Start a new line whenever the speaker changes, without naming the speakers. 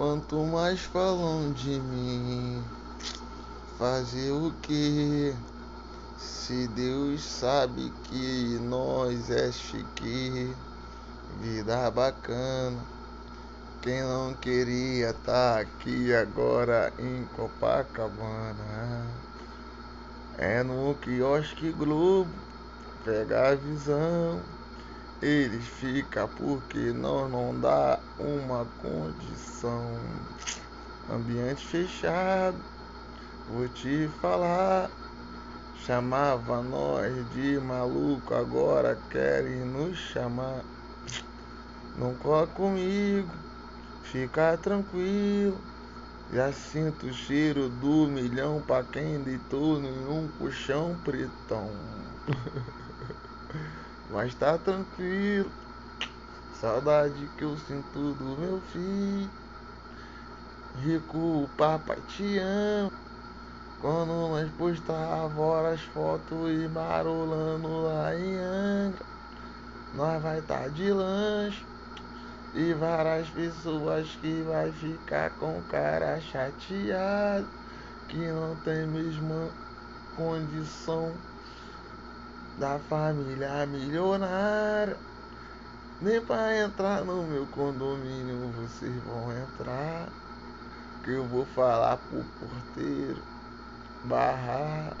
Quanto mais falam de mim, fazer o que? Se Deus sabe que nós é chique, vida bacana. Quem não queria tá aqui agora em Copacabana? É no quiosque Globo, pega a visão. Eles ficam porque nós não dá uma condição. Ambiente fechado, vou te falar. Chamava nós de maluco, agora querem nos chamar. Não corre comigo, fica tranquilo. Já sinto o cheiro do milhão pra quem deitou em um colchão pretão. Mas tá tranquilo, saudade que eu sinto do meu filho. Rico, papai te amo. Quando nós postava as fotos e marolando lá em Angra, nós vai estar tá de lanche. E várias pessoas que vai ficar com cara chateado, que não tem mesma condição da família milionária. Nem para entrar no meu condomínio vocês vão entrar. Que eu vou falar pro porteiro barrar